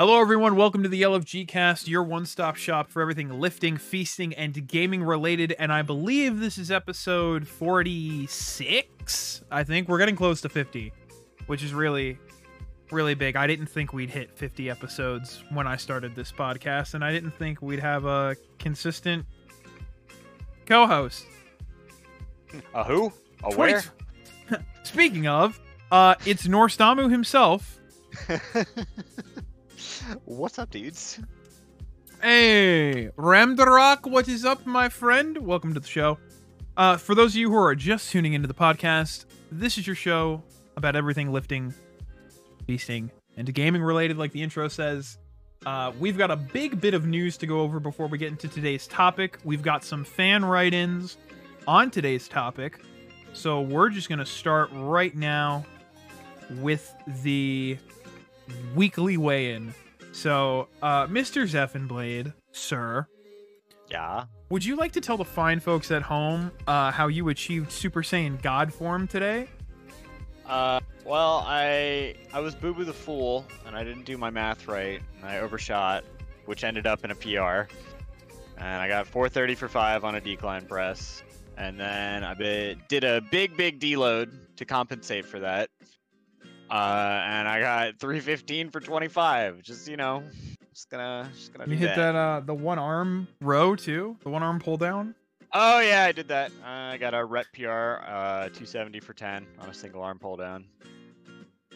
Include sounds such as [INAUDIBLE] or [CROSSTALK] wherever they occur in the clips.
Hello, everyone. Welcome to the LFG Cast, your one stop shop for everything lifting, feasting, and gaming related. And I believe this is episode 46. I think we're getting close to 50, which is really, really big. I didn't think we'd hit 50 episodes when I started this podcast, and I didn't think we'd have a consistent co host. A who? A 20 where? [LAUGHS] Speaking of, uh, it's Norstamu himself. [LAUGHS] What's up, dudes? Hey, Ramdarak, what is up, my friend? Welcome to the show. Uh, for those of you who are just tuning into the podcast, this is your show about everything lifting, feasting, and gaming related, like the intro says. Uh, we've got a big bit of news to go over before we get into today's topic. We've got some fan write ins on today's topic. So we're just going to start right now with the weekly weigh in. So, uh, Mr. Xephonblade, sir, Yeah. would you like to tell the fine folks at home uh, how you achieved Super Saiyan God form today? Uh, well, I I was Boo Boo the Fool, and I didn't do my math right, and I overshot, which ended up in a PR. And I got 430 for five on a decline press, and then I did a big, big deload to compensate for that. Uh, and I got 315 for 25. Just you know, just gonna, just gonna You do hit that uh, the one arm row too, the one arm pull down. Oh yeah, I did that. Uh, I got a rep PR, uh, 270 for 10 on a single arm pull down.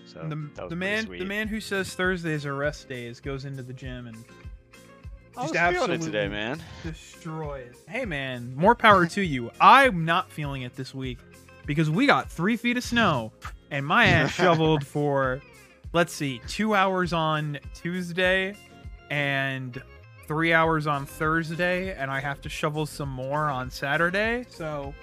So And the that was the man sweet. the man who says Thursdays are rest days goes into the gym and I was just feeling it today, absolutely man. destroys. Hey man, more power to you. I'm not feeling it this week because we got three feet of snow and my ass shoveled for let's see, two hours on Tuesday and three hours on Thursday, and I have to shovel some more on Saturday. So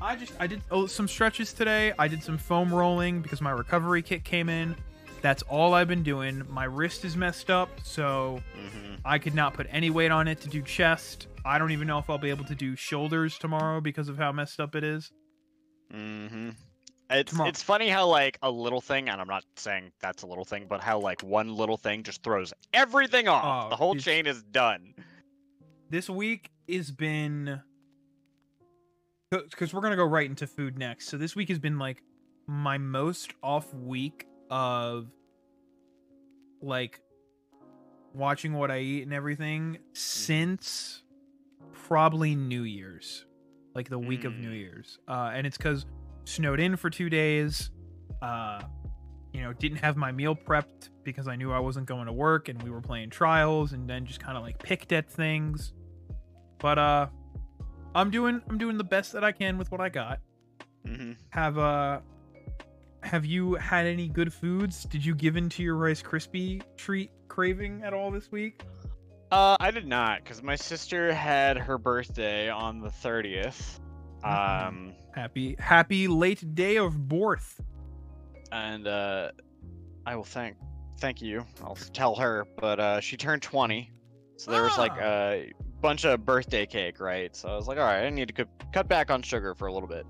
I just I did oh, some stretches today. I did some foam rolling because my recovery kit came in. That's all I've been doing. My wrist is messed up, so hmm I could not put any weight on it to do chest. I don't even know if I'll be able to do shoulders tomorrow because of how messed up it is. hmm It's it's funny how like a little thing, and I'm not saying that's a little thing, but how like one little thing just throws everything off. Oh, the whole chain is done. This week has been because we're gonna go right into food next. So this week has been like my most off week of like watching what I eat and everything since probably New Year's, like the week of New Mm. Year's. Uh, and it's because snowed in for two days. Uh, you know, didn't have my meal prepped because I knew I wasn't going to work and we were playing trials and then just kind of like picked at things. But uh I'm doing I'm doing the best that I can with what I got. hmm Have uh have you had any good foods? Did you give in to your Rice Krispie treat craving at all this week? Uh, I did not, because my sister had her birthday on the 30th. Mhm. Um, Happy happy late day of birth. and uh, I will thank thank you. I'll tell her, but uh, she turned 20, so there was like Ah. a bunch of birthday cake, right? So I was like, all right, I need to cut, cut back on sugar for a little bit,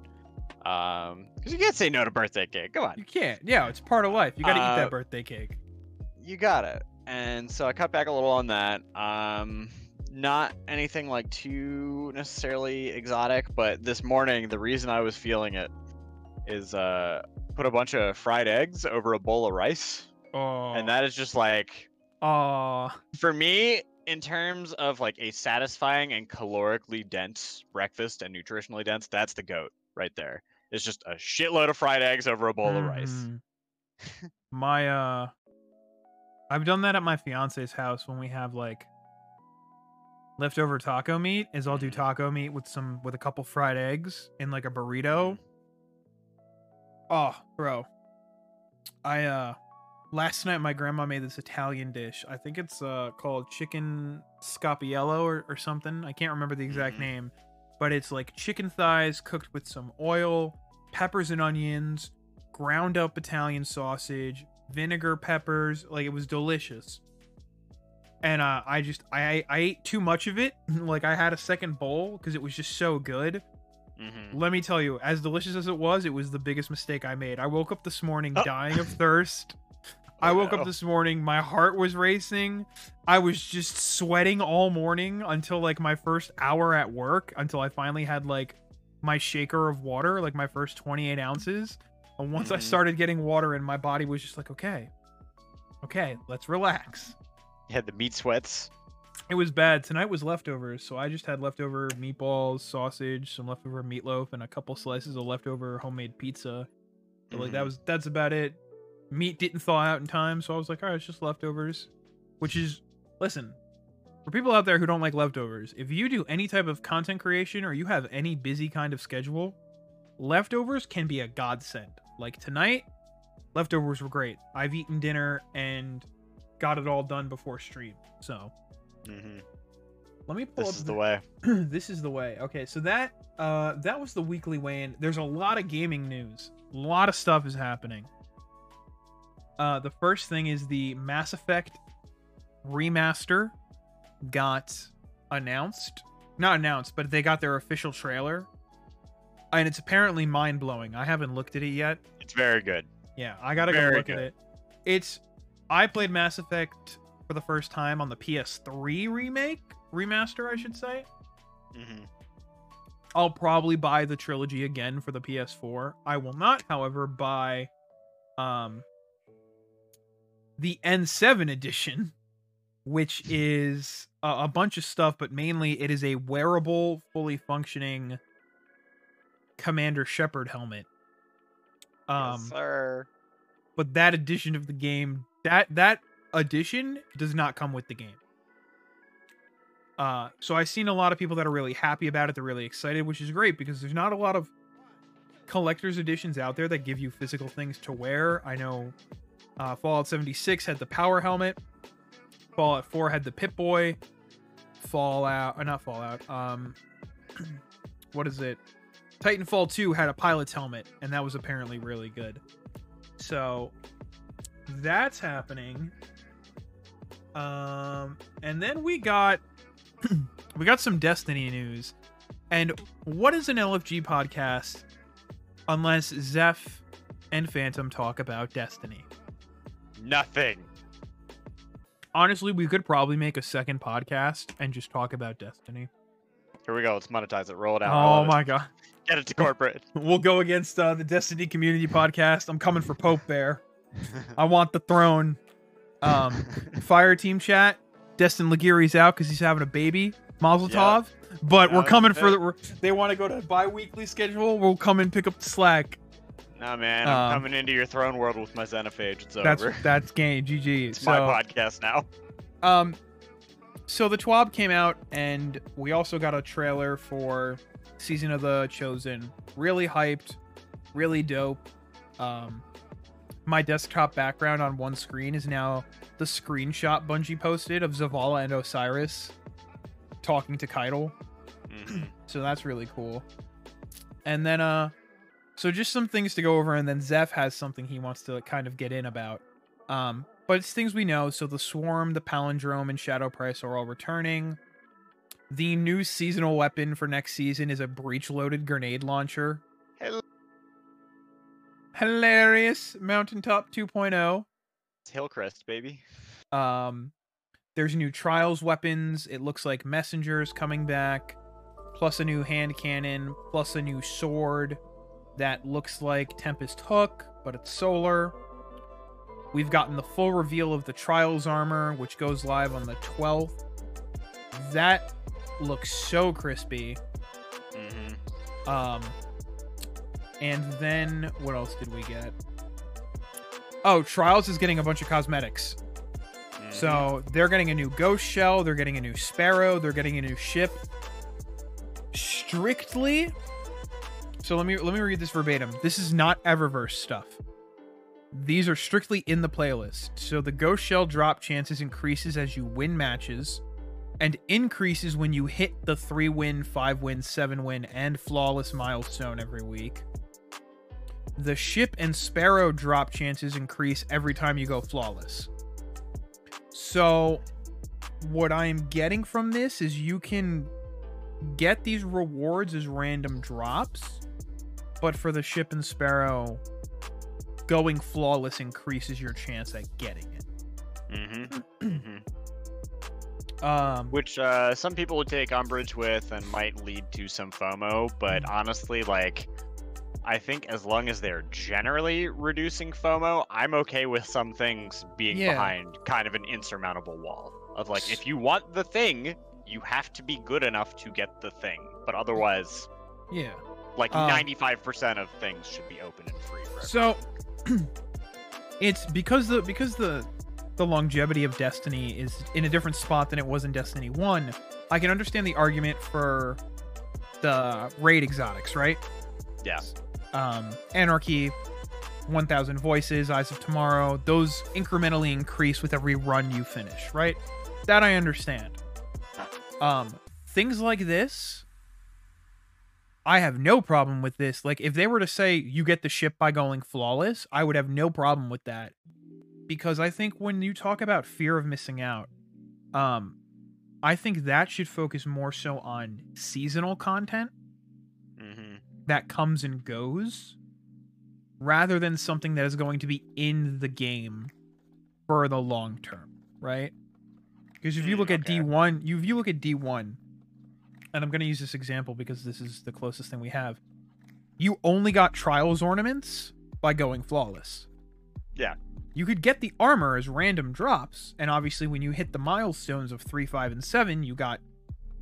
um, because you can't say no to birthday cake. Come on, You can't. Yeah, it's part of life. You got to eat Uh, that birthday cake. you got it. And so I cut back a little on that. Um, not anything like too necessarily exotic, but this morning the reason I was feeling it is uh put a bunch of fried eggs over a bowl of rice, Oh. and that is just like Oh. for me in terms of like a satisfying and calorically dense breakfast and nutritionally dense. That's the goat right there. It's just a shitload of fried eggs over a bowl of rice. Mhm. my uh I've done that at my fiance's house when we have like leftover taco meat is I'll do Mhm. taco meat with some with a couple fried eggs in like a burrito. Oh, bro. I uh last night my grandma made this Italian dish. I think it's uh called chicken scapiello or, or something. I can't remember the exact Mhm. name. But it's like chicken thighs cooked with some oil, peppers and onions, ground up Italian sausage, vinegar, peppers. Like it was delicious. And uh, I just I I ate too much of it. [LAUGHS] like I had a second bowl because it was just so good. hmm Let me tell you, as delicious as it was, it was the biggest mistake I made. I woke up this morning Oh. dying of [LAUGHS] thirst. I woke up this morning, my heart was racing. I was just sweating all morning until like my first hour at work, until I finally had like my shaker of water, like my first 28 ounces. And once I Mhm. started getting water in, my body was just like, okay, okay, let's relax. You had the meat sweats. It was bad. Tonight was leftovers, so I just had leftover meatballs, sausage, some leftover meatloaf, and a couple slices of leftover homemade pizza. So, like that Mhm. was that's about it. Meat didn't thaw out in time, so I was like, all right, it's just leftovers. Which is, listen, for people out there who don't like leftovers, if you do any type of content creation or you have any busy kind of schedule, leftovers can be a godsend. Like tonight, leftovers were great. I've eaten dinner and got it all done before stream. So Mhm. let me pull This up is the [CLEARS THROAT] way. this is the way. Okay, so that uh that was the weekly weigh-in. There's a lot of gaming news. A lot of stuff is happening. Uh the first thing is the Mass Effect remaster got announced. Not announced, but they got their official trailer. And it's apparently mind-blowing. I haven't looked at it yet. It's very good. Yeah, I gotta go Very look at it. It's I played Mass Effect for the first time on the PS3 remake, remaster, I should say. hmm I'll probably buy the trilogy again for the PS4. I will not, however, buy um the N7 edition, which [LAUGHS] is a, a bunch of stuff, but mainly it is a wearable, fully functioning Commander Shepard helmet. Um, yes, sir. but that edition of the game that that edition does not come with the game. Uh so i've seen a lot of people that are really happy about it. They're really excited which is great because there's not a lot of collector's editions out there that give you physical things to wear. I know uh fallout 76 had the power helmet. Fallout 4 had the Pip-Boy. Fallout or not fallout um [CLEARS THROAT] what is it? Titanfall 2 had a pilot's helmet and that was apparently really good. So that's happening. Um, and then we got [CLEARS THROAT] we got some Destiny news. And what is an LFG podcast unless Zeph and Phantom talk about Destiny? Nothing. Honestly, we could probably make a second podcast and just talk about Destiny. Here we go. Let's monetize it. Roll it out. Oh it. my god. Get it to corporate. [LAUGHS] We'll go against uh, the Destiny Community Podcast. I'm coming for Pope Bear. I want the throne. Um, [LAUGHS] Fire Team Chat. Destin Legarie's out because he's having a baby. Mazel Yeah. tov. But we're coming for the. [LAUGHS] They want to go to bi-weekly schedule. We'll come and pick up the slack. nah, man. I'm Um, coming into your throne world with my Xenophage. It's That's over. that's game. [LAUGHS] GG. It's so, my podcast now. Um, so the TWAB came out, and we also got a trailer for season of the Chosen. Really hyped, really dope. Um, my desktop background on one screen is now the screenshot Bungie posted of Zavala and Osiris talking to Caiatl. Mhm. [CLEARS THROAT] So that's really cool. And then uh so just some things to go over and then Zeph has something he wants to kind of get in about. Um but it's things we know. So the Swarm, the Palindrome, and Shadow Price are all returning. The new seasonal weapon for next season is a breech loaded grenade launcher. Hilarious. Mountaintop 2.0. It's Hillcrest, baby. Um, there's new trials weapons. It looks like messengers coming back, plus a new hand cannon, plus a new sword that looks like Tempest Hook, but it's solar. We've gotten the full reveal of the trials armor, which goes live on the 12th. That looks so crispy. hmm Um, and then what else did we get? Oh, Trials is getting a bunch of cosmetics. Mm-hmm. So they're getting a new ghost shell, they're getting a new sparrow, they're getting a new ship. Strictly So let me let me read this verbatim. This is not Eververse stuff. These are strictly in the playlist. So the ghost shell drop chances increases as you win matches and increases when you hit the 3 win, 5 win, 7 win and flawless milestone every week. The ship and sparrow drop chances increase every time you go flawless. So, what I'm getting from this is you can get these rewards as random drops, but for the ship and sparrow, going flawless increases your chance at getting it. Mm-hmm. hmm Um, Which uh, some people would take umbrage with and might lead to some FOMO, but honestly, like, I think as long as they're generally reducing FOMO, I'm okay with some things being Yeah. behind kind of an insurmountable wall. Of like, if you want the thing, you have to be good enough to get the thing. But otherwise, yeah. like Um, 95% of things should be open and free for So [CLEARS THROAT] it's because the because the the longevity of Destiny is in a different spot than it was in Destiny 1. I can understand the argument for the raid exotics, right? Yeah. Um Anarchy 1000 voices, Eyes of Tomorrow, those incrementally increase with every run you finish, right? That I understand. Um things like this I have no problem with this. Like, if they were to say you get the ship by going flawless, I would have no problem with that. Because I think when you talk about fear of missing out, um, I think that should focus more so on seasonal content that comes and goes, rather than something that is going to be in the game for the long term, right? Because if you Mm, look at. D1, you if you look at D1, and I'm going to use this example because this is the closest thing we have. You only got trials ornaments by going flawless. Yeah. You could get the armor as random drops, and obviously when you hit the milestones of 3, 5, and 7, you got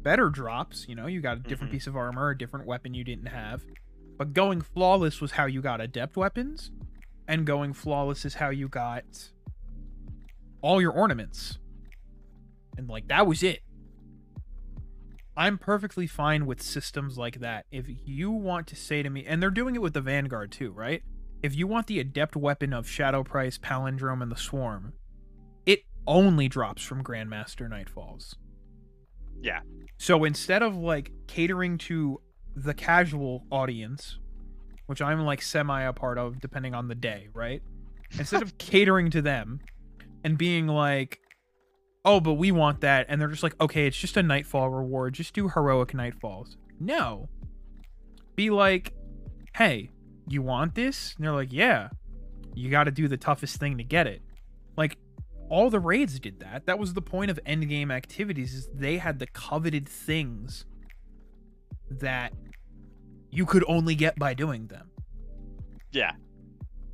better drops, you know, you got a different Mhm. piece of armor, a different weapon you didn't have. But going flawless was how you got adept weapons, and going flawless is how you got all your ornaments. And like that was it. I'm perfectly fine with systems like that. If you want to say to me, and they're doing it with the Vanguard too, right? If you want the adept weapon of Shadow Price, Palindrome, and the Swarm, it only drops from Grandmaster Nightfalls. Yeah. So instead of like catering to the casual audience, which I'm like semi a part of depending on the day, right? [LAUGHS] Instead of catering to them and being like, oh, but we want that, and they're just like, okay, it's just a nightfall reward, just do heroic nightfalls. No. Be like, hey, you want this? And they're like, yeah. You got to do the toughest thing to get it. All the raids did that. That was the point of endgame activities is they had the coveted things that you could only get by doing them. Yeah.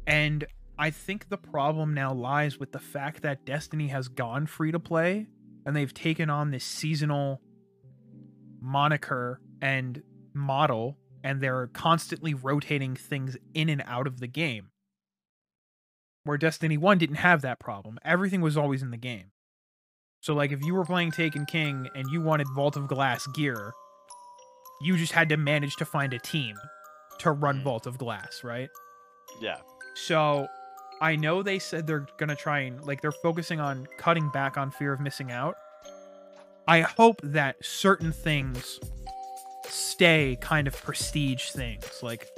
And I think the problem now lies with the fact that Destiny has gone free to play and they've taken on this seasonal moniker and model and they're constantly rotating things in and out of the game. Where Destiny 1 didn't have that problem. Everything was always in the game. So like if you were playing Taken King and you wanted Vault of Glass gear, you just had to manage to find a team to run Mm. Vault of Glass, right? Yeah. So I know they said they're gonna try and like they're focusing on cutting back on fear of missing out. I hope that certain things stay kind of prestige things, like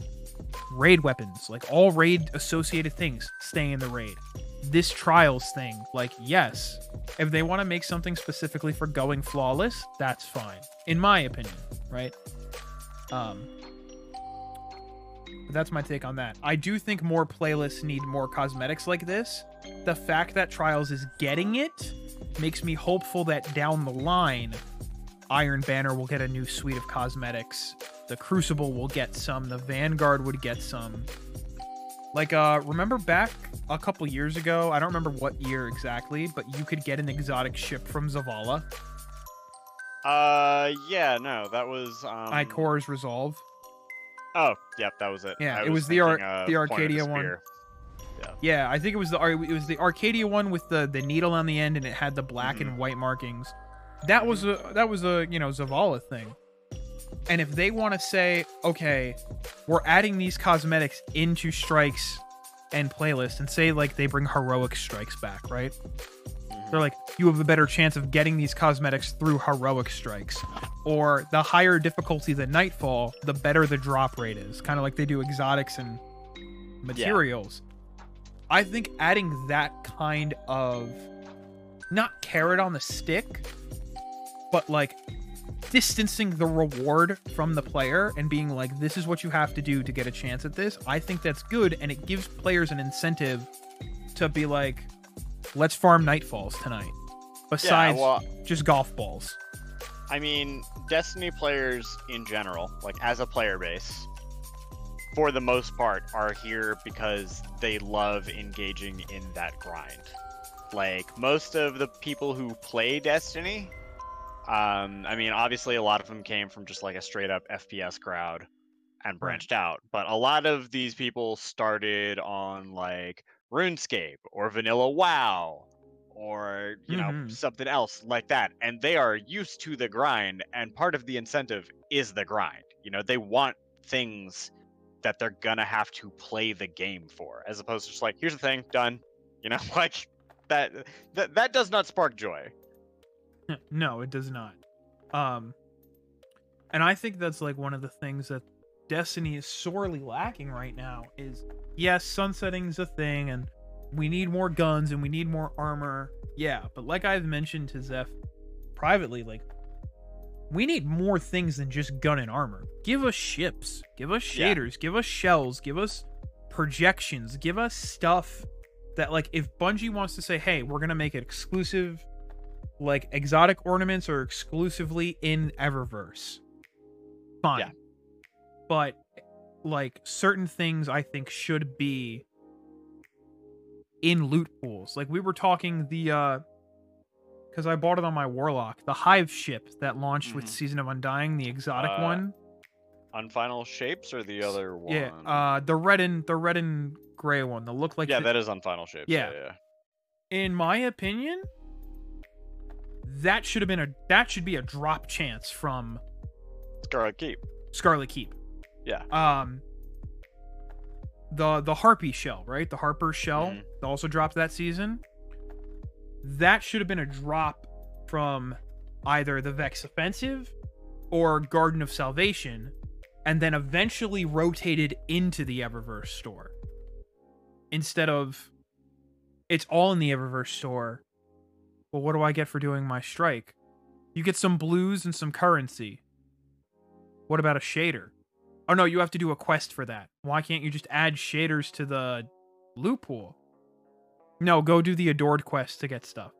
raid weapons, like all raid associated things stay in the raid. This trials thing, like yes, if they want to make something specifically for going flawless, that's fine, in my opinion, right? Um, but that's my take on that. I do think more playlists need more cosmetics like this. The fact that Trials is getting it makes me hopeful that down the line, Iron Banner will get a new suite of cosmetics. The Crucible will get some. The Vanguard would get some. Like, uh, remember back a couple years ago? I don't remember what year exactly, but you could get an exotic ship from Zavala. Uh, yeah, no, that was um. Icor's Resolve. Oh, yep, that was it. Yeah, I it was the Ar- uh, the Arcadia one. Spear. Yeah, I think it was the it was the Arcadia one with the the needle on the end and it had the black and white markings. That was a that was a you know Zavala thing. And if they want to say, okay, we're adding these cosmetics into strikes and playlist, and say like they bring heroic strikes back, right? They're like, you have a better chance of getting these cosmetics through heroic strikes. Or the higher difficulty the nightfall, the better the drop rate is. Kind of like they do exotics and materials. I think adding that kind of not carrot on the stick, but like distancing the reward from the player and being like, this is what you have to do to get a chance at this, I think that's good. And it gives players an incentive to be like, let's farm Nightfalls tonight. Besides yeah, well, just golf balls. I mean, Destiny players in general, like as a player base, for the most part, are here because they love engaging in that grind. Like most of the people who play Destiny, um, I mean, obviously a lot of them came from just like a straight up FPS crowd and branched out, but a lot of these people started on like RuneScape or Vanilla WoW or you know Mhm. something else like that and they are used to the grind and part of the incentive is the grind you know they want things that they're gonna have to play the game for as opposed to just like here's the thing done you know [LAUGHS] like that that, that does not spark joy [LAUGHS] no, it does not. Um, and I think that's like one of the things that Destiny is sorely lacking right now. Is yes, sunsetting's a thing, and we need more guns and we need more armor. Yeah, but like I've mentioned to Zeph privately, like we need more things than just gun and armor. Give us ships, give us Yeah. shaders, give us shells, give us projections, give us stuff that like if Bungie wants to say, "Hey, we're going to make it exclusive like exotic ornaments are exclusively in Eververse." Fine. Yeah. But like certain things I think should be in loot pools. Like we were talking the uh because I bought it on my Warlock, the Hive ship that launched with Mhm. Season of Undying, the exotic Uh, one. unfinal shapes or the other one Yeah, uh, the red and the red and gray one. The look like yeah the- that is unfinal shapes Yeah. yeah, yeah. in my opinion, that should have been a that should be a drop chance from scarlet keep Scarlet Keep. Yeah. Um. The the Harpy shell, right? The Harper shell Mhm. that also dropped that season. That should have been a drop from either the Vex Offensive or Garden of Salvation, and then eventually rotated into the Eververse store. Instead of it's all in the Eververse store. Well, what do I get for doing my strike? You get some blues and some currency. What about a shader? Oh no, you have to do a quest for that. Why can't you just add shaders to the loot pool? No, go do the adored quest to get stuff.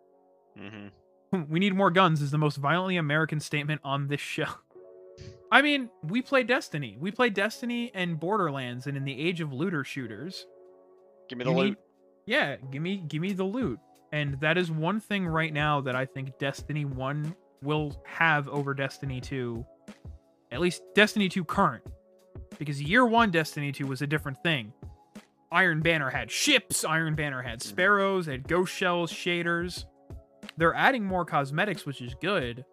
hmm [LAUGHS] We need more guns is the most violently American statement on this show. [LAUGHS] I mean, we play Destiny. We play Destiny and Borderlands, and in the age of looter shooters, give me the loot need- yeah, give me give me the loot. And that is one thing right now that I think Destiny 1 will have over Destiny 2. At least Destiny 2 current. Because year 1 Destiny 2 was a different thing. Iron Banner had ships, Iron Banner had sparrows, had ghost shells, shaders. They're adding more cosmetics, which is good.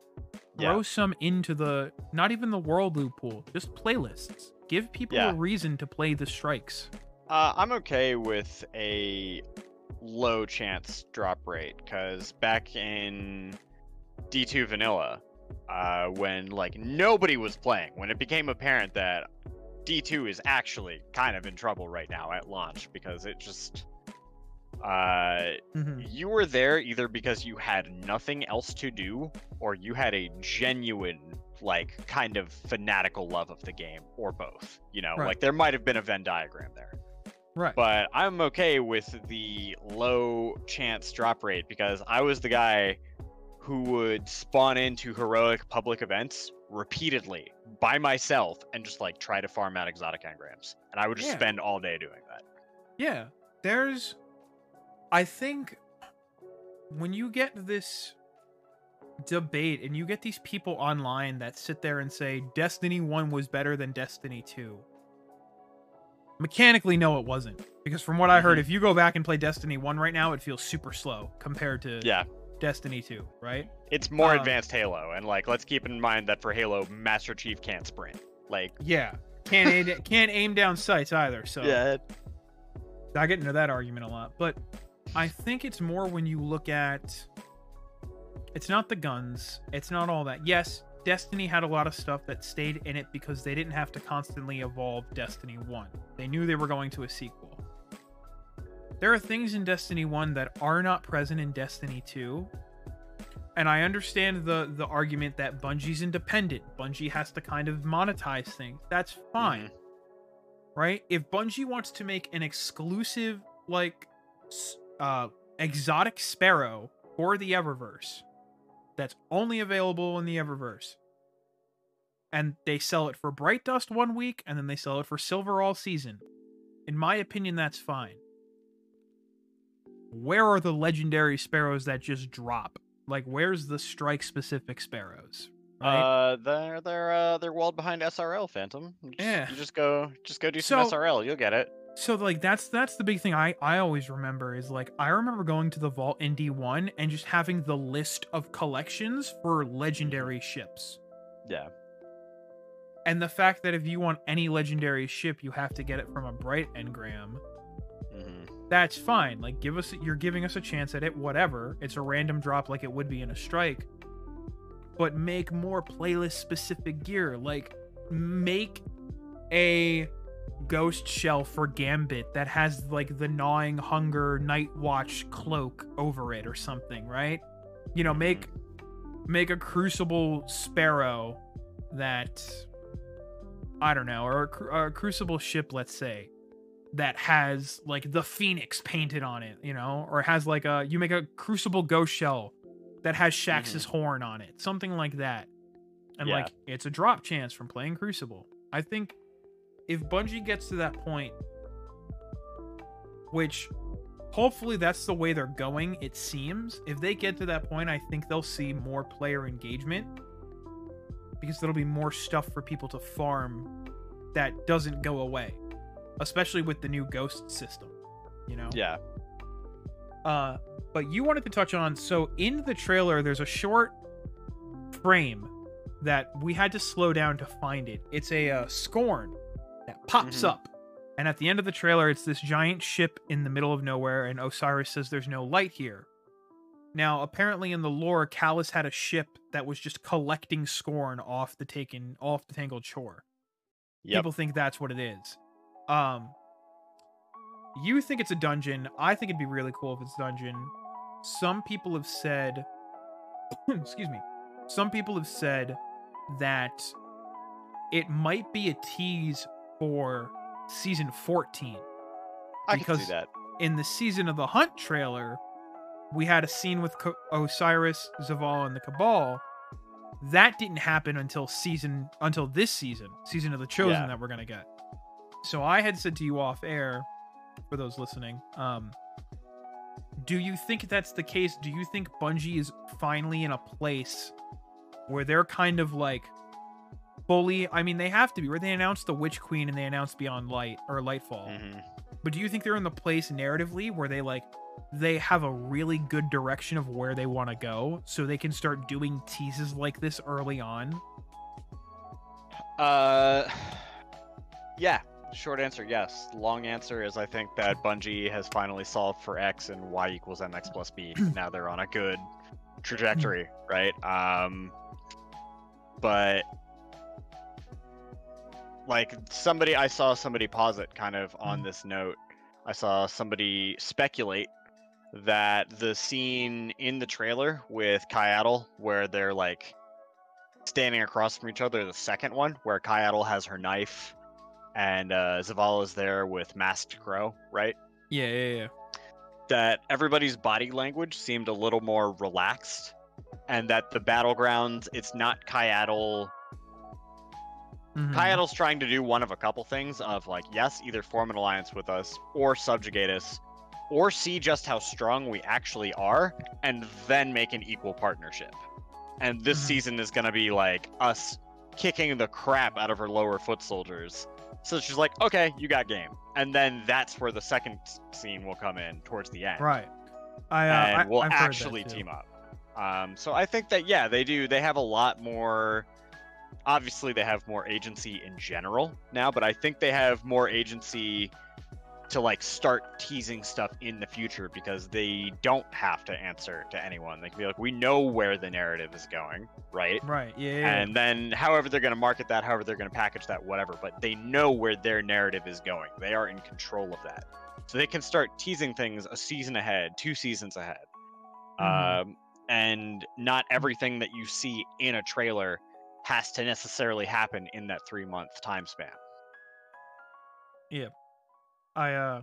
Yeah. Throw some into the not even the world loop pool, just playlists. Give people Yeah. a reason to play the strikes. Uh, I'm okay with a low chance drop rate because back in D2 Vanilla, uh, when like nobody was playing, when it became apparent that D2 is actually kind of in trouble right now at launch because it just uh Mhm. you were there either because you had nothing else to do or you had a genuine like kind of fanatical love of the game or both you know Right. like there might have been a venn diagram there Right. but i'm okay with the low chance drop rate because i was the guy who would spawn into heroic public events repeatedly by myself and just like try to farm out exotic engrams and i would just Yeah. spend all day doing that Yeah, there's. I think when you get this debate and you get these people online that sit there and say Destiny 1 was better than Destiny 2. Mechanically, no, it wasn't. Because from what I heard, Mhm. if you go back and play Destiny 1 right now, it feels super slow compared to yeah Destiny 2, right? It's more Um, advanced Halo, and like let's keep in mind that for Halo, Master Chief can't sprint. Like, Yeah. Can't aim, [LAUGHS] can't aim down sights either, so. yeah, I get into that argument a lot, but I think it's more when you look at it's not the guns, it's not all that. Yes, Destiny had a lot of stuff that stayed in it because they didn't have to constantly evolve Destiny 1. They knew they were going to a sequel. There are things in Destiny 1 that are not present in Destiny 2 and I understand the the argument that Bungie's independent. Bungie has to kind of monetize things. That's fine. Mhm. Right? If Bungie wants to make an exclusive like uh exotic sparrow for the Eververse that's only available in the Eververse and they sell it for Bright Dust one week and then they sell it for Silver all season. In my opinion, that's fine. Where are the legendary sparrows that just drop? Like, where's the strike specific sparrows? Right? Uh, they're they're uh they're walled behind SRL Phantom. You just, Yeah. You just go just go do some So- SRL. You'll get it. So like that's that's the big thing I I always remember is like I remember going to the vault in D1 and just having the list of collections for legendary ships. Yeah. And the fact that if you want any legendary ship, you have to get it from a bright engram. hmm That's fine. Like give us you're giving us a chance at it, whatever. It's a random drop like it would be in a strike. But make more playlist specific gear. Like make a ghost shell for Gambit that has like the gnawing hunger night watch cloak over it or something, right? You know, make make a crucible sparrow that I don't know, or a, cru- a crucible ship, let's say, that has like the phoenix painted on it, you know, or has like a you make a crucible ghost shell that has Shax's mm-hmm. horn on it, something like that. And Yeah. like it's a drop chance from playing Crucible. I think if Bungie gets to that point, which hopefully that's the way they're going, it seems. If they get to that point, I think they'll see more player engagement because there'll be more stuff for people to farm that doesn't go away, especially with the new ghost system, you know? Yeah. Uh, but you wanted to touch on so in the trailer, there's a short frame that we had to slow down to find it. It's a uh, scorn that pops Mhm. up, and at the end of the trailer, it's this giant ship in the middle of nowhere, and Osiris says there's no light here. Now, apparently in the lore, Calus had a ship that was just collecting scorn off the taken off the Tangled Shore. Yep. People think that's what it is. Um, you think it's a dungeon. I think it'd be really cool if it's a dungeon. Some people have said, [CLEARS THROAT] excuse me, some people have said that it might be a tease for season 14. I can because- see that. In the season of the Hunt trailer, we had a scene with Co- Osiris, Zaval, and the Cabal. That didn't happen until season until this season, season of the Chosen Yeah. that we're gonna get. So I had said to you off air, for those listening, um, do you think that's the case? Do you think Bungie is finally in a place where they're kind of like fully? I mean, they have to be. Where they announced the Witch Queen and they announced Beyond Light or Lightfall. Mhm. But do you think they're in the place narratively where they like they have a really good direction of where they want to go so they can start doing teases like this early on? Uh, yeah. Short answer, yes. Long answer is I think that Bungie has finally solved for X and Y equals MX plus B. [CLEARS THROAT] now they're on a good trajectory, right? Um, but like somebody, I saw somebody posit kind of on Mhm. this note. I saw somebody speculate that the scene in the trailer with Caiatl, where they're like standing across from each other, the second one, where Caiatl has her knife and uh, Zavala is there with Masked Crow, right? Yeah, yeah, yeah. That everybody's body language seemed a little more relaxed, and that the battlegrounds, it's not Caiatl. Mhm. Caiatl's trying to do one of a couple things of like, yes, either form an alliance with us or subjugate us, or see just how strong we actually are, and then make an equal partnership. And this Mhm. season is gonna be like us kicking the crap out of her lower foot soldiers. So she's like, okay, you got game. And then that's where the second scene will come in towards the end. Right. I uh, And I, we'll I've actually team up. Um, so I think that yeah, they do. They have a lot more. Obviously, they have more agency in general now, but I think they have more agency to like start teasing stuff in the future because they don't have to answer to anyone. They can be like, we know where the narrative is going, right? Right. Yeah. And then, however they're going to market that, however they're going to package that, whatever, but they know where their narrative is going. They are in control of that. So they can start teasing things a season ahead, two seasons ahead. Mhm. Um, and not everything that you see in a trailer has to necessarily happen in that three month time span. Yeah. I uh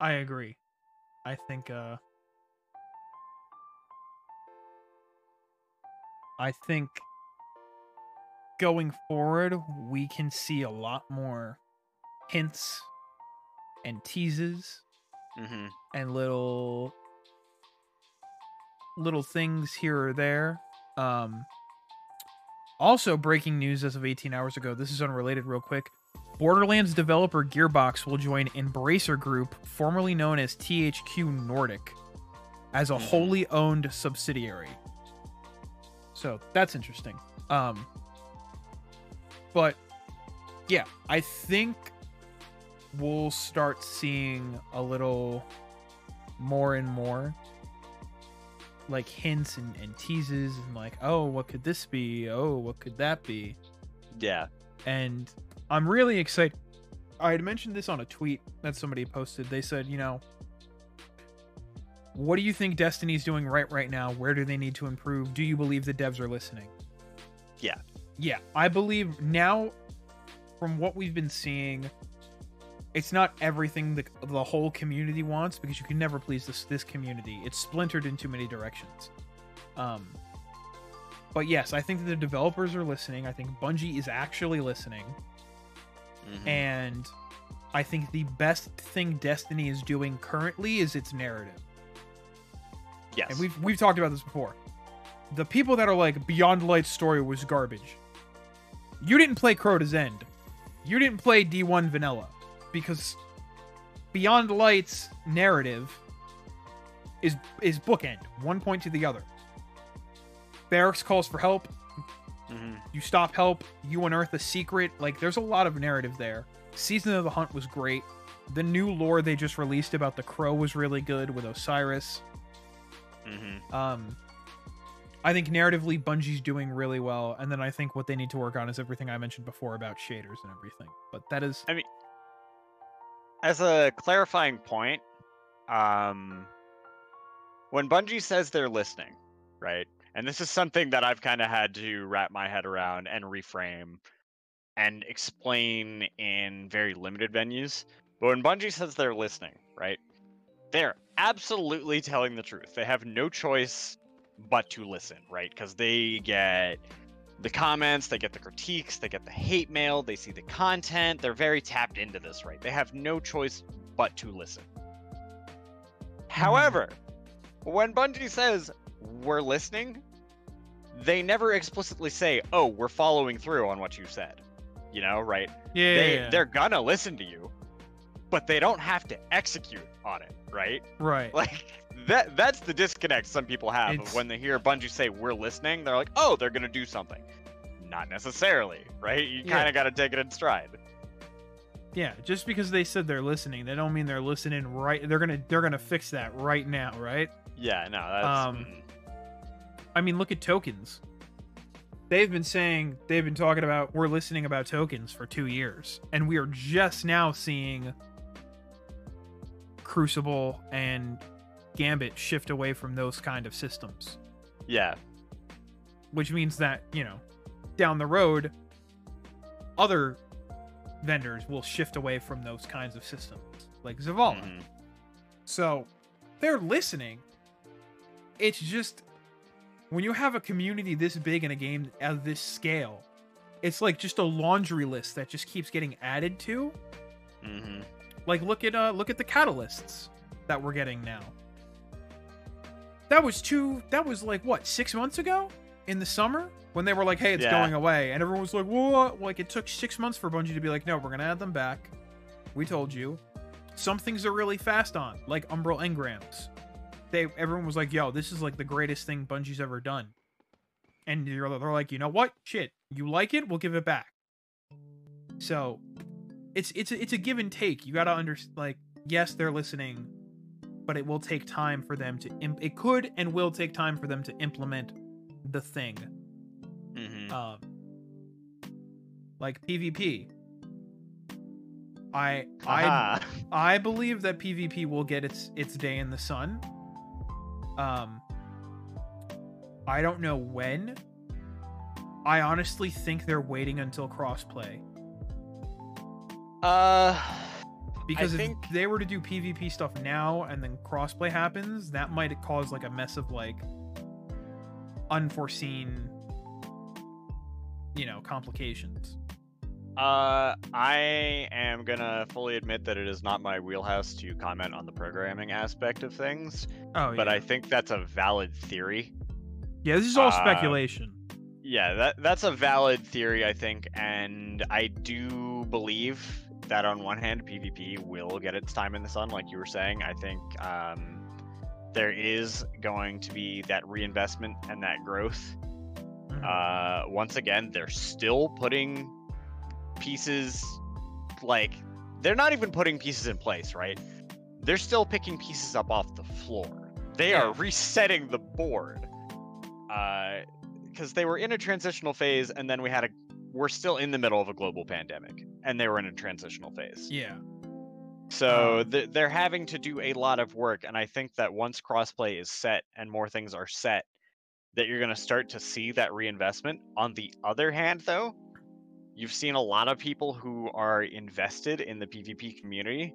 I agree. I think uh I think going forward we can see a lot more hints and teases Mm-hmm. and little little things here or there. Um also breaking news as of 18 hours ago. This is unrelated real quick. Borderlands developer Gearbox will join Embracer Group, formerly known as THQ Nordic, as a Mhm. wholly owned subsidiary. So that's interesting. Um but yeah, I think we'll start seeing a little more and more like hints and, and teases and like oh what could this be? Oh what could that be? Yeah. and i'm really excited. I had mentioned this on a tweet that somebody posted. They said you know what do you think destiny's doing right right now? Where do they need to improve? Do you believe the devs are listening? Yeah. yeah. I believe now from what we've been seeing it's not everything the, the whole community wants because you can never please this this community it's splintered in too many directions um but yes i think the developers are listening i think bungie is actually listening Mhm. and I think the best thing Destiny is doing currently is its narrative. yes. And we've we've talked about this before. The people that are like Beyond Light's story was garbage. You didn't play Crota's End. You didn't play D1 Vanilla because Beyond Light's narrative is is bookend, one point to the other. Variks calls for help, Mhm. you stop help, you unearth a secret. Like, there's a lot of narrative there. Season of the Hunt was great. The new lore they just released about the crow was really good with Osiris. Mhm. Um, I think narratively, Bungie's doing really well, and then I think what they need to work on is everything I mentioned before about shaders and everything. But that is, As a clarifying point, um, when Bungie says they're listening, right? And this is something that I've kind of had to wrap my head around and reframe and explain in very limited venues. But when Bungie says they're listening, right? They're absolutely telling the truth. They have no choice but to listen, right? Because they get the comments, they get the critiques, they get the hate mail, they see the content. They're very tapped into this, right? They have no choice but to listen. Hmm. However, when Bungie says we're listening, they never explicitly say, "Oh, we're following through on what you said." You know, right? yeah, they yeah, yeah. they're gonna listen to you, but they don't have to execute on it, right? right. [LAUGHS] Like that that's the disconnect some people have It's- of when they hear Bungie say we're listening, they're like, "Oh, they're going to do something." Not necessarily, right? You kind of got to take it in stride. Yeah, just because they said they're listening, they don't mean they're listening right. They're gonna they're gonna fix that right now, right? Yeah, no, that's Um, mm, I mean, look at tokens. They've been saying they've been talking about we're listening about tokens for two years, and we are just now seeing Crucible and Gambit shift away from those kind of systems, yeah. which means that you know, down the road, other vendors will shift away from those kinds of systems, like Zavala. mhm. So they're listening. It's just when you have a community this big in a game at this scale, it's like just a laundry list that just keeps getting added to. Mhm. Like look at uh look at the catalysts that we're getting now. That was two that was like what, 6 months ago in the summer when they were like, "Hey, it's Yeah. going away." And everyone was like, "What?" Like it took 6 months for Bungie to be like, "No, we're going to add them back." We told you. Some things are really fast on, like Umbral Engrams. They everyone was like, "Yo, this is like the greatest thing Bungie's ever done." And you're, they're like, "You know what? Shit. You like it? We'll give it back." So, it's it's a, it's a give and take. You got to understand like yes, they're listening, but it will take time for them to imp- it could and will take time for them to implement the thing. Mhm. Um like PvP. I I. I believe that PvP will get its its day in the sun. Um, I don't know when. I honestly think they're waiting until crossplay Uh, because if think- they were to do PvP stuff now and then crossplay happens, that might cause like a mess of like unforeseen, you know, complications. uh, I am gonna fully admit that it is not my wheelhouse to comment on the programming aspect of things, Oh, yeah. but yeah. I think that's a valid theory. yeah, this is all uh, speculation. Yeah, that that's a valid theory, I think, and I do believe that on one hand, PvP will get its time in the sun, like you were saying. I think um, there is going to be that reinvestment and that growth. Mhm. Uh, once again, they're still putting pieces, like they're not even putting pieces in place, right? They're still picking pieces up off the floor. They Yeah. are resetting the board. Uh, because they were in a transitional phase and then we had a we're still in the middle of a global pandemic and they were in a transitional phase. Yeah, so Um, th- they're having to do a lot of work and i think that once crossplay is set and more things are set that you're going to start to see that reinvestment. On the other hand though you've seen a lot of people who are invested in the pvp community.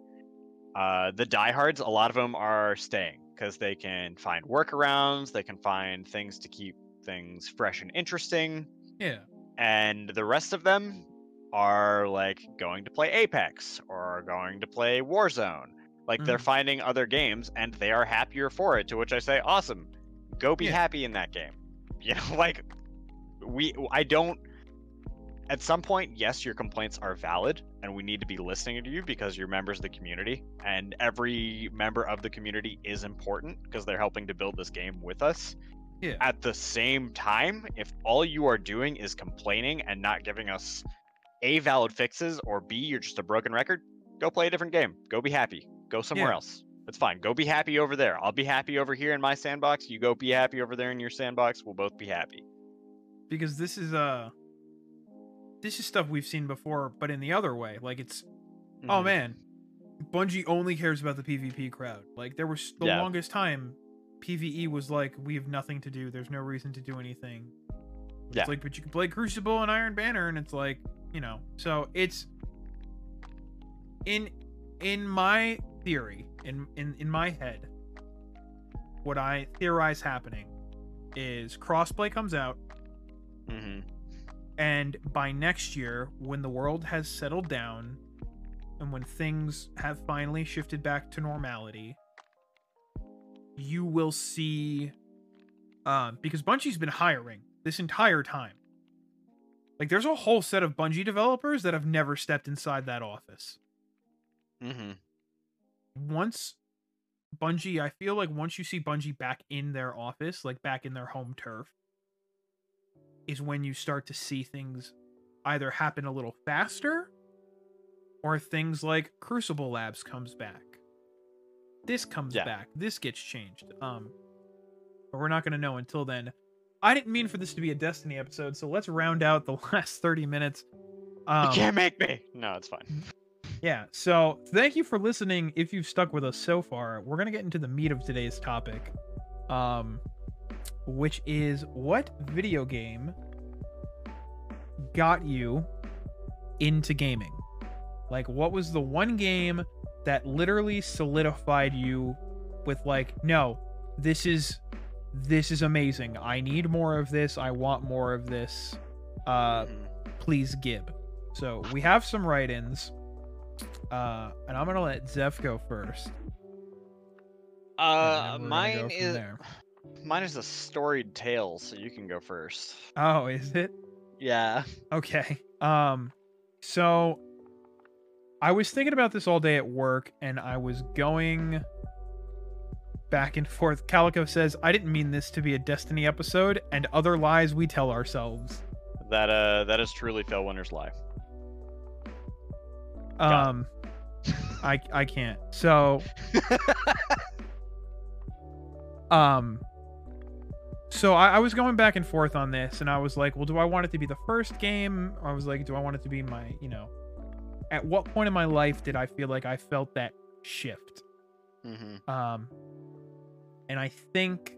Uh, the diehards a lot of them are staying because they can find workarounds they can find things to keep things fresh and interesting. Yeah, and the rest of them are like going to play Apex or going to play Warzone. Like they're Mhm. finding other games and they are happier for it. To which I say, awesome, go be Yeah. happy in that game. [LAUGHS] You know, like we, I don't. At some point, yes, your complaints are valid, and we need to be listening to you because you're members of the community, and every member of the community is important because they're helping to build this game with us yeah. at the same time, if all you are doing is complaining and not giving us A, valid fixes, or B, you're just a broken record, go play a different game. Go be happy. Go somewhere Yeah. else. It's fine. Go be happy over there. I'll be happy over here in my sandbox. You go be happy over there in your sandbox. We'll both be happy. because this is uh this is stuff we've seen before, but in the other way. Like it's oh Mhm. man, Bungie only cares about the PvP crowd. Like there was the Yeah. longest time PvE was like we have nothing to do. There's no reason to do anything. Yeah. It's like but you can play Crucible and Iron Banner and it's like, you know. So it's in in my theory, in in in my head, what I theorize happening is crossplay comes out Mhm. and by next year, when the world has settled down and when things have finally shifted back to normality, you will see. Um, because Bungie's been hiring this entire time. Like, there's a whole set of Bungie developers that have never stepped inside that office. Mhm. Once Bungie, I feel like once you see Bungie back in their office, like back in their home turf, is when you start to see things either happen a little faster or things like Crucible Labs comes back. This comes Yeah. back. This gets changed. Um but we're not going to know until then. I didn't mean for this to be a Destiny episode, so let's round out the [LAUGHS] last 30 minutes. Um, you can't make me. No, it's fine. yeah, so thank you for listening. If you've stuck with us so far, we're gonna get into the meat of today's topic, um, which is what video game got you into gaming? Like, what was the one game that literally solidified you with like, no, this is this is amazing. I need more of this. I want more of this. Uh, Mhm. please gib. So we have some write-ins. Uh, and I'm gonna let Zeph go first. Uh, then go mine is there. mine is a storied tale, so you can go first. Oh, is it? Yeah. Okay. Um, so I was thinking about this all day at work, and I was going back and forth. Calico says, "I didn't mean this to be a Destiny episode," and other lies we tell ourselves. That uh, that is truly Phil Winter's lie. Um, I I can't. So, [LAUGHS] um, so I, I was going back and forth on this, and I was like, well, do I want it to be the first game? I was like, do I want it to be my, you know, at what point in my life did I feel like I felt that shift? hmm Um, and I think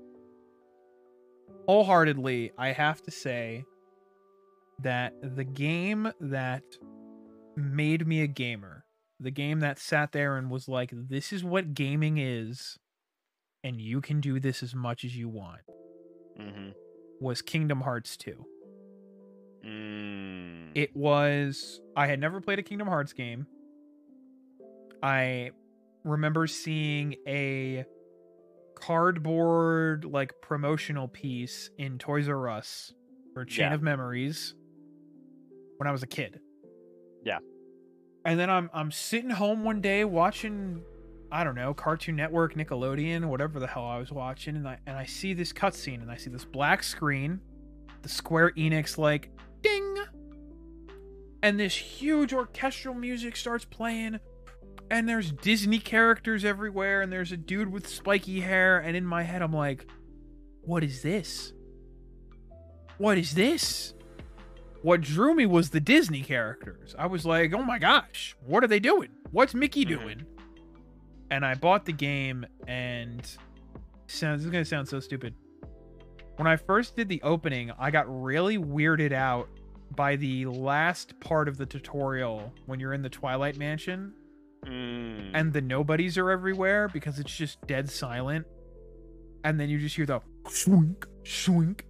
wholeheartedly, I have to say that the game that made me a gamer, the game that sat there and was like, this is what gaming is, and you can do this as much as you want, Mm-hmm. was Kingdom Hearts 2. Mm. It was, I had never played a Kingdom Hearts game. I remember seeing a cardboard like promotional piece in Toys R Us for Chain Yeah. of Memories when I was a kid. Yeah. And then I'm I'm sitting home one day watching I don't know, Cartoon Network, Nickelodeon, whatever the hell I was watching, and I and I see this cutscene and I see this black screen, the Square Enix like ding and this huge orchestral music starts playing and there's disney characters everywhere and there's a dude with spiky hair and in my head i'm like what is this? What is this? What drew me was the disney characters. I was like oh my gosh what are they doing? What's mickey Mhm. doing? And i bought the game and sounds this is gonna sound so stupid. When i first did the opening i got really weirded out by the last part of the tutorial when you're in the Twilight Mansion Mm. and the nobodies are everywhere because it's just dead silent. And then you just hear the swink, swink.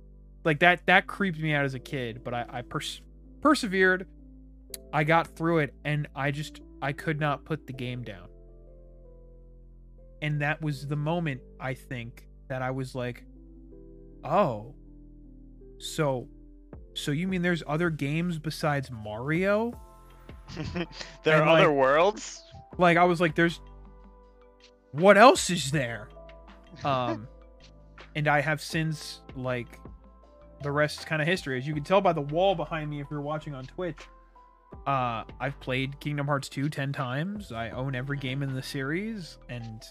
Like that that creeped me out as a kid, but I, I pers- persevered. I got through it and I just I could not put the game down. And that was the moment I think that I was like, "Oh. So so you mean there's other games besides Mario?" [LAUGHS] there are and, other worlds. Like I was like, there's what else is there? Um [LAUGHS] and I have since like the rest is kind of history. As you can tell by the wall behind me if you're watching on Twitch. Uh I've played Kingdom Hearts 2 10 times. I own every game in the series and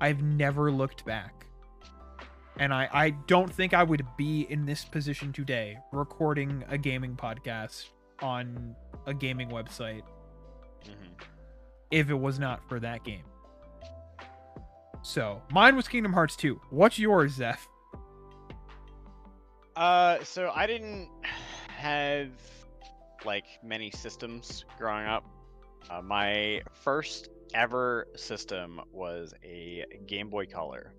I've never looked back. And I, I don't think I would be in this position today recording a gaming podcast on a gaming website Mhm. If it was not for that game. So mine was Kingdom Hearts 2. What's yours, Zeph? Uh, so I didn't have like many systems growing up. Uh, my first ever system was a Game Boy Color.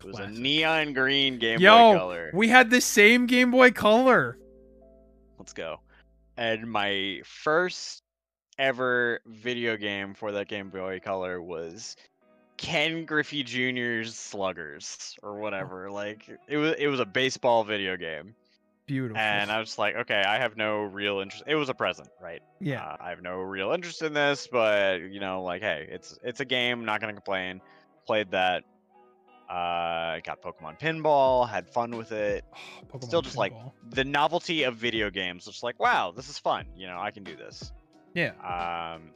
It was Classic. a neon green Game Yo, Boy Color. we had the same Game Boy Color. Let's go. And my first ever video game for that Game Boy Color was Ken Griffey Jr.'s Sluggers or whatever. Like it was it was a baseball video game. Beautiful. And I was like, okay, I have no real interest. It was a present, right? yeah. Uh, I have no real interest in this, but you know, like, hey, it's it's a game. Not gonna complain. Played that. Uh, got Pokemon Pinball. Had fun with it. Pokemon still just like the novelty of video games. Just like, wow, this is fun. You know, I can do this. Yeah. Um,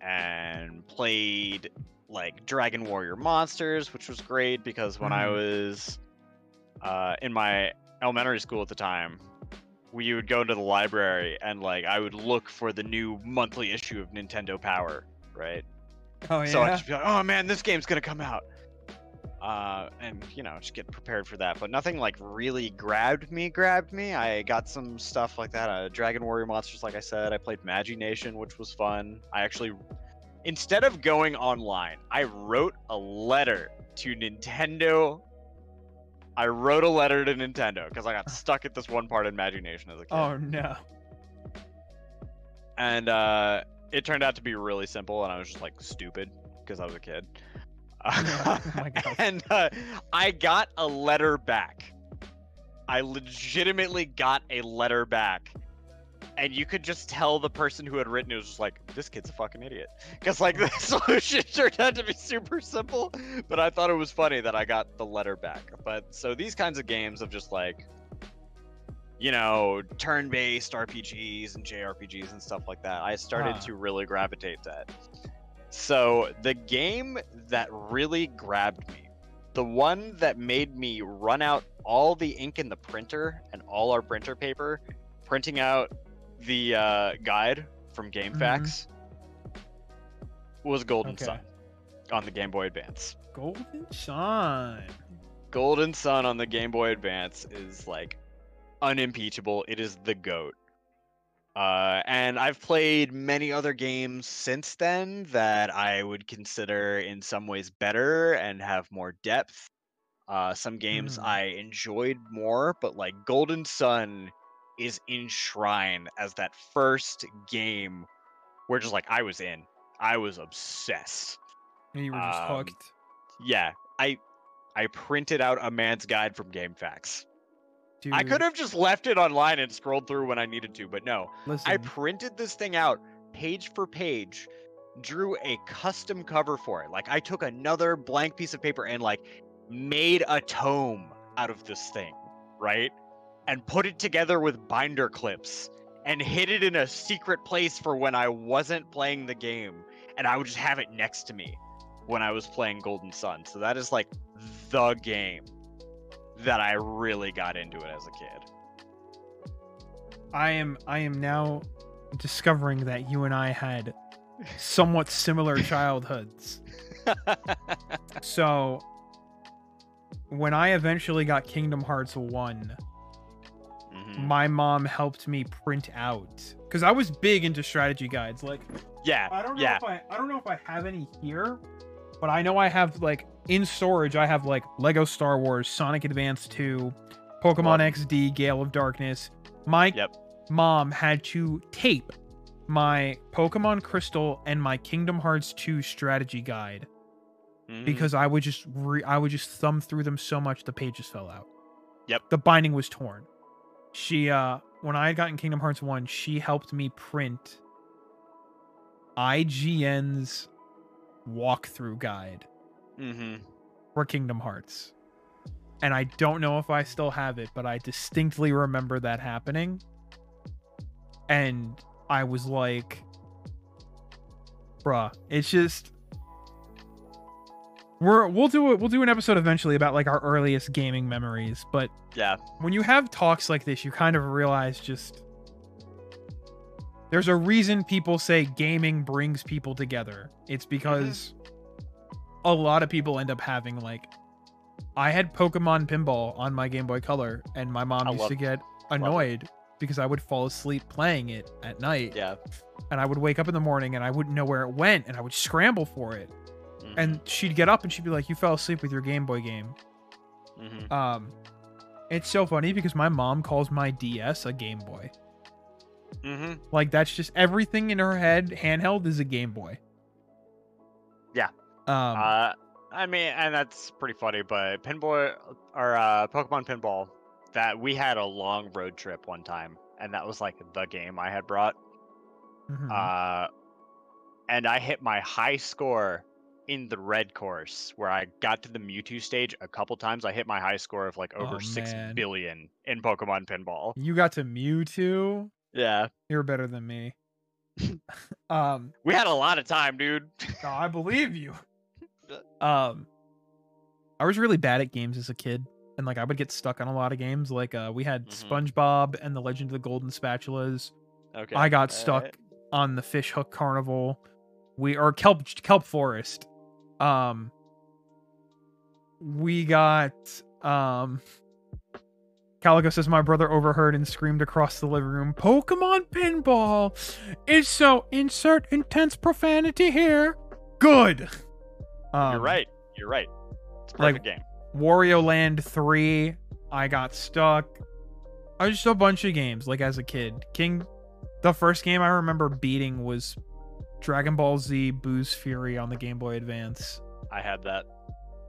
and played like Dragon Warrior Monsters, which was great because when I Mhm. was uh, in my elementary school at the time, we would go to the library and like I would look for the new monthly issue of Nintendo Power, right? Oh yeah. So I'd just be like, oh man, this game's gonna come out. Uh, and you know, just get prepared for that. But nothing like really grabbed me, grabbed me. I got some stuff like that. Uh, Dragon Warrior Monsters, like I said. I played Magi-Nation, which was fun. I actually, instead of going online, I wrote a letter to Nintendo. I wrote a letter to Nintendo because I got [LAUGHS] stuck at this one part in Magi-Nation as a kid Oh no. and uh, it turned out to be really simple and i was just like stupid because i was a kid [LAUGHS] Oh my gosh. and uh, i got a letter back i legitimately got a letter back and you could just tell the person who had written it was just like this kid's a fucking idiot because like [LAUGHS] the solution turned out to be super simple but i thought it was funny that i got the letter back but so these kinds of games of just like you know, turn-based RPGs and JRPGs and stuff like that. I started Ah. to really gravitate to that. So the game that really grabbed me, the one that made me run out all the ink in the printer and all our printer paper, printing out the uh, guide from GameFAQs, was Golden Okay. Sun on the Game Boy Advance. Golden Sun. Golden Sun on the Game Boy Advance is like unimpeachable. It is the goat. Uh, and I've played many other games since then that I would consider in some ways better and have more depth. Uh, some games Mm. I enjoyed more, but like Golden Sun is enshrined as that first game where just like I was in. I was obsessed. And you were just Um, hooked. Yeah, I I printed out a man's guide from GameFAQs. Dude, I could have just left it online and scrolled through when I needed to, but no. listen. I printed this thing out page for page, drew a custom cover for it. Like I took another blank piece of paper and like made a tome out of this thing, right? And put it together with binder clips and hid it in a secret place for when I wasn't playing the game and I would just have it next to me when I was playing Golden Sun. So that is like the game that I really got into it as a kid. I am I am now discovering that you and I had somewhat similar [LAUGHS] childhoods. [LAUGHS] So when I eventually got Kingdom Hearts 1, Mhm. my mom helped me print out cuz I was big into strategy guides. Like Yeah, I don't know yeah. if I I don't know if I have any here, but I know I have like in storage I have like Lego Star Wars, Sonic Advance 2, Pokemon. XD, Gale of Darkness. My Yep. mom had to tape my Pokemon Crystal and my Kingdom Hearts 2 strategy guide Mhm. because I would just re- I would just thumb through them so much the pages fell out. Yep. The binding was torn. She uh when I had gotten Kingdom Hearts 1, she helped me print IGN's walkthrough guide Mhm. for Kingdom Hearts. And I don't know if I still have it, but I distinctly remember that happening. And I was like, bruh, it's just we're we'll do it we'll do an episode eventually about like our earliest gaming memories, but Yeah. when you have talks like this, you kind of realize just there's a reason people say gaming brings people together. It's because a lot of people end up having like I had Pokemon Pinball on my Game Boy Color, and my mom I used to get annoyed because I would fall asleep playing it at night, Yeah. and I would wake up in the morning and I wouldn't know where it went, and I would scramble for it, Mhm. and she'd get up and she'd be like, "You fell asleep with your Game Boy game." Mhm. Um, it's so funny because my mom calls my DS a Game Boy. Mhm. Like that's just everything in her head. Handheld is a Game Boy. Yeah. Um. uh, I mean, and that's pretty funny, but Pinball or uh, Pokemon Pinball, that we had a long road trip one time, and that was like the game I had brought. mhm. Uh, and I hit my high score in the red course, where I got to the Mewtwo stage a couple times. I hit my high score of like over oh, six billion in Pokemon Pinball. you got to Mewtwo. Yeah, You're better than me. [LAUGHS] [LAUGHS] um. we had a lot of time, dude. no, I believe you. Um. I was really bad at games as a kid, and like I would get stuck on a lot of games. Like uh, we had Mhm. SpongeBob and the Legend of the Golden Spatulas. okay. I got stuck alright. on the Fish Hook Carnival. We or Kelp Kelp Forest. Um we got um Calico says my brother overheard and screamed across the living room, Pokemon pinball. is so insert intense profanity here. Good. Um, You're right. You're right. It's a like- perfect game. Wario Land 3, I got stuck. I was just a bunch of games, like as a kid. King the first game I remember beating was Dragon Ball Z Boo's Fury on the Game Boy Advance. I had that.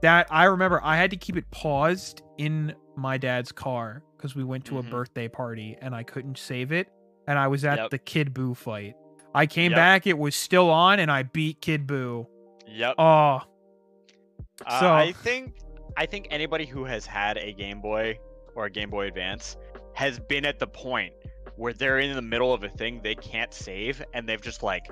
That I remember I had to keep it paused in my dad's car because we went to a Mhm. birthday party and I couldn't save it. And I was at Yep. the Kid Boo fight. I came Yep. back, it was still on, and I beat Kid Boo. Yep. Oh, Uh, So- I think I think anybody who has had a Game Boy or a Game Boy Advance has been at the point where they're in the middle of a thing they can't save and they've just like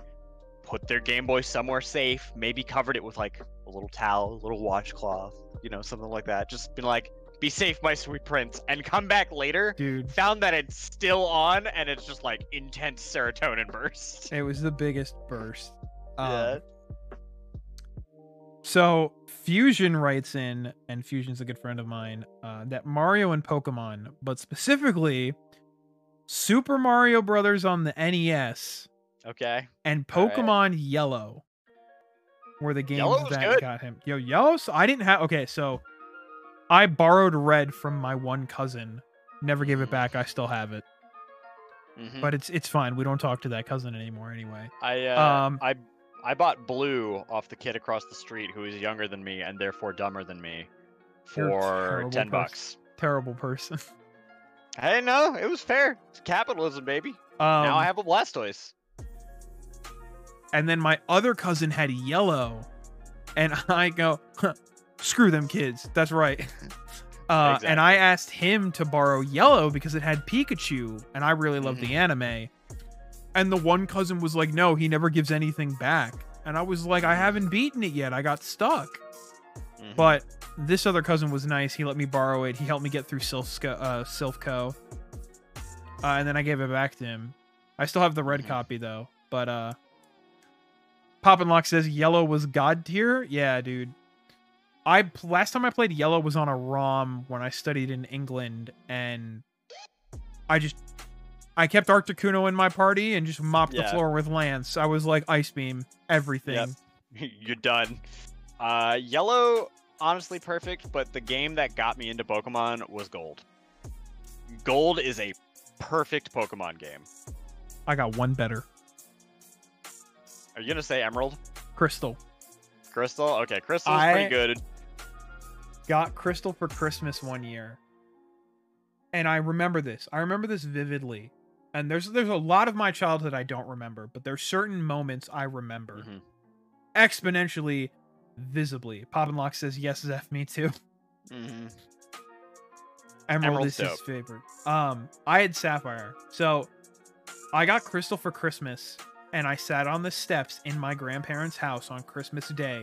put their Game Boy somewhere safe, maybe covered it with like a little towel, a little washcloth, you know, something like that. Just been like, be safe, my sweet prince, and come back later, dude. found that it's still on and it's just like intense serotonin burst. It was the biggest burst. [LAUGHS] Um, So Fusion writes in, and Fusion's a good friend of mine, uh, that Mario and Pokemon, but specifically Super Mario Brothers on the NES Okay. and All right. Pokemon Yellow were the games Yellow was that good. got him. Yo, Yellow. So I didn't have. Okay, so I borrowed Red from my one cousin. Never gave it Mm. back. I still have it, Mhm. but it's it's fine. We don't talk to that cousin anymore anyway. I uh, um, I I bought blue off the kid across the street who is younger than me and therefore dumber than me for ten person. bucks. Terrible person. [LAUGHS] Hey, no, it was fair. It's capitalism, baby. Um, now I have a Blastoise. and then my other cousin had Yellow, and [LAUGHS] I go, huh, screw them kids. That's right. [LAUGHS] Uh, And I asked him to borrow Yellow because it had Pikachu, and I really love the anime. And the one cousin was like, "No, he never gives anything back." And I was like, "I haven't beaten it yet. I got stuck." Mhm. But this other cousin was nice. He let me borrow it. He helped me get through Silph Co., uh, Silphco. Uh, and then I gave it back to him. I still have the red Mhm. copy though. But uh Poppin' Lock says yellow was god tier. Yeah, dude. I last time I played yellow was on a ROM when I studied in England, and I just I kept Articuno in my party and just mopped the floor with Lance. I was like ice beam everything. Yep. [LAUGHS] You're done. Uh, yellow, honestly perfect, but the game that got me into Pokemon was Gold. Gold is a perfect Pokemon game. I got one better. Are you gonna say Emerald? Crystal. Crystal? Okay, Crystal is pretty good. got Crystal for Christmas one year. And I remember this. I remember this vividly. And there's there's a lot of my childhood I don't remember, but there's certain moments I remember Mhm. exponentially, visibly. Poppin' Lock says yes, Zeph, me too. Mhm. Emerald Emerald's is his favorite. Um, I had Sapphire, so I got Crystal for Christmas, and I sat on the steps in my grandparents' house on Christmas Day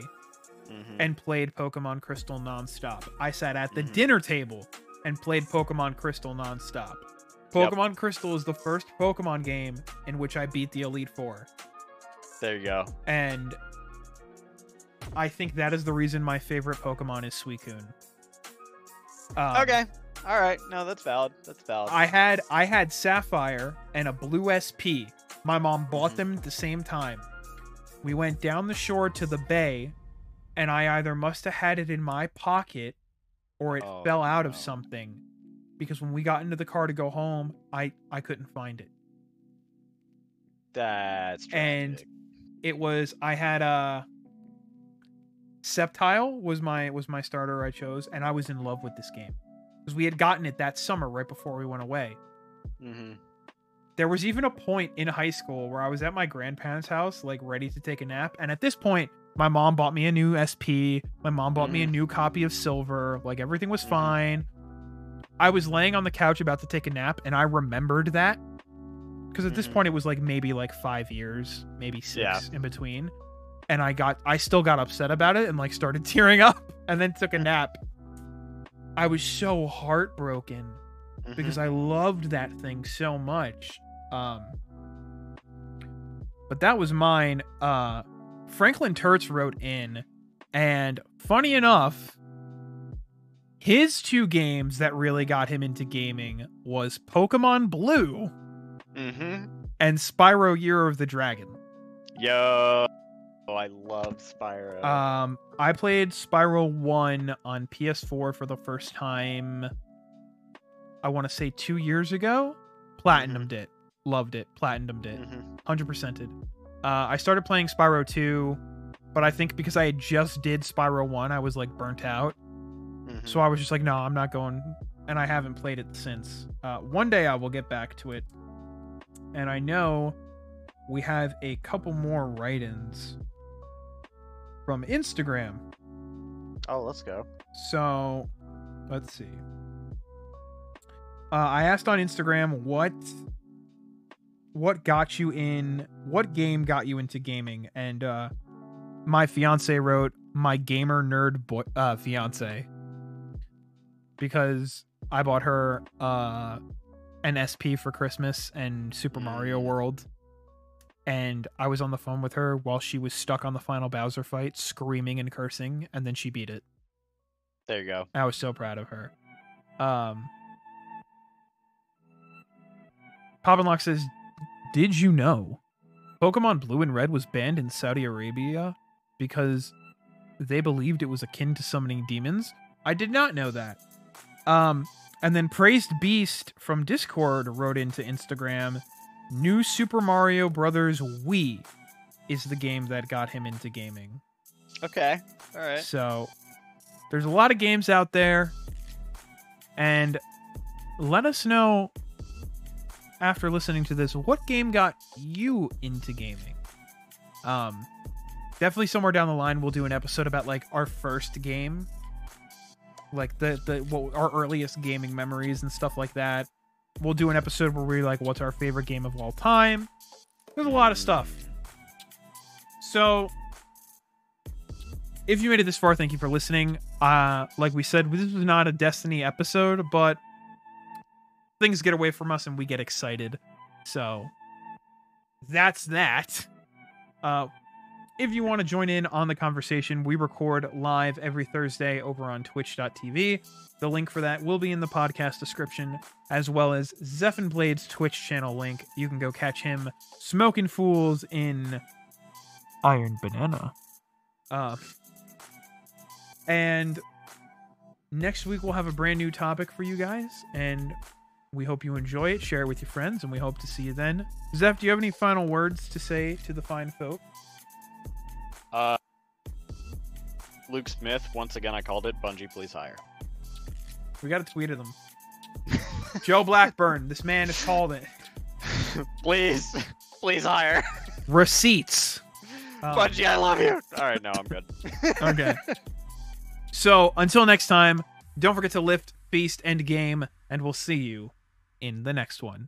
Mhm. and played Pokemon Crystal nonstop. I sat at the Mhm. dinner table and played Pokemon Crystal nonstop. Yep. Pokemon Crystal is the first Pokemon game in which I beat the Elite Four, There you go. and I think that is the reason my favorite Pokemon is Suicune. Um, okay. All right. No, that's valid. That's valid. I had I had Sapphire and a blue SP. My mom bought Mhm. them at the same time. We went down the shore to the bay, and I either must have had it in my pocket or it Oh, fell out of something. Because when we got into the car to go home, I I couldn't find it. That's and- It was I had a Sceptile was my was my starter I chose, and I was in love with this game because we had gotten it that summer right before we went away. Mhm. there was even a point in high school where I was at my grandparents' house, like ready to take a nap. And at this point, my mom bought me a new SP. My mom bought me a Mhm. new copy of Silver. Like everything was Mhm. fine. I was laying on the couch about to take a nap, and I remembered that because at this Mhm. point it was like maybe like five years, maybe six Yeah. in between. And I got, I still got upset about it and like started [LAUGHS] tearing up, and then took a nap. I was so heartbroken Mhm. because I loved that thing so much. Um, but that was mine. Uh, Franklin Turtz wrote in, and funny enough, his two games that really got him into gaming was Pokemon Blue Mhm. and Spyro Year of the Dragon. Yo. Oh, I love Spyro. Um, I played Spyro 1 on PS4 for the first time, I want to say two years ago. Platinumed it. Loved it. Platinumed it. Mhm. 100%ed. Uh, I started playing Spyro 2, but I think because I had just did Spyro 1, I was like burnt out. Mhm. So I was just like, no, I'm not going. And I haven't played it since. Uh, one day I will get back to it. And I know we have a couple more write ins from Instagram. Oh, let's go. So let's see. Uh, I asked on Instagram what what got you in what game got you into gaming and uh my fiance wrote my gamer nerd boy uh fiance because I bought her uh an SP for Christmas and Super Mario Mm. World and I was on the phone with her while she was stuck on the final Bowser fight, screaming and cursing, and then she beat it. There you go. I was so proud of her. Um, Poppinlock says, "Did you know Pokemon Blue and Red was banned in Saudi Arabia because they believed it was akin to summoning demons?" I did not know that. Um, and then Praised Beast from Discord wrote into Instagram, "New Super Mario Brothers Wii is the game that got him into gaming." Okay. All right. So there's a lot of games out there. And let us know after listening to this what game got you into gaming. Um definitely somewhere down the line we'll do an episode about like our first game. Like the the what our earliest gaming memories and stuff like that. We'll do an episode where we like what's our favorite game of all time. There's a lot of stuff. So if you made it this far, thank you for listening. Uh, like we said, this was not a Destiny episode, but things get away from us and we get excited. So that's that. Uh, if you want to join in on the conversation, we record live every Thursday over on twitch.tv. The link for that will be in the podcast description, as well as Xephonblade's Twitch channel link. You can go catch him smoking fools in Iron Banana. Uh, and next week we'll have a brand new topic for you guys, and we hope you enjoy it. Share it with your friends, and we hope to see you then. Zeph, do you have any final words to say to the fine folk? Uh, Luke Smith. Once again, I called it. Bungie, please hire. We got to tweet at them. Joe Blackburn, this man has called it. [LAUGHS] please, please hire. Receipts. Um, [LAUGHS] Bungie, I love you. All right, no, I'm good. [LAUGHS] okay. So until next time, don't forget to lift, feast, and game, and we'll see you in the next one.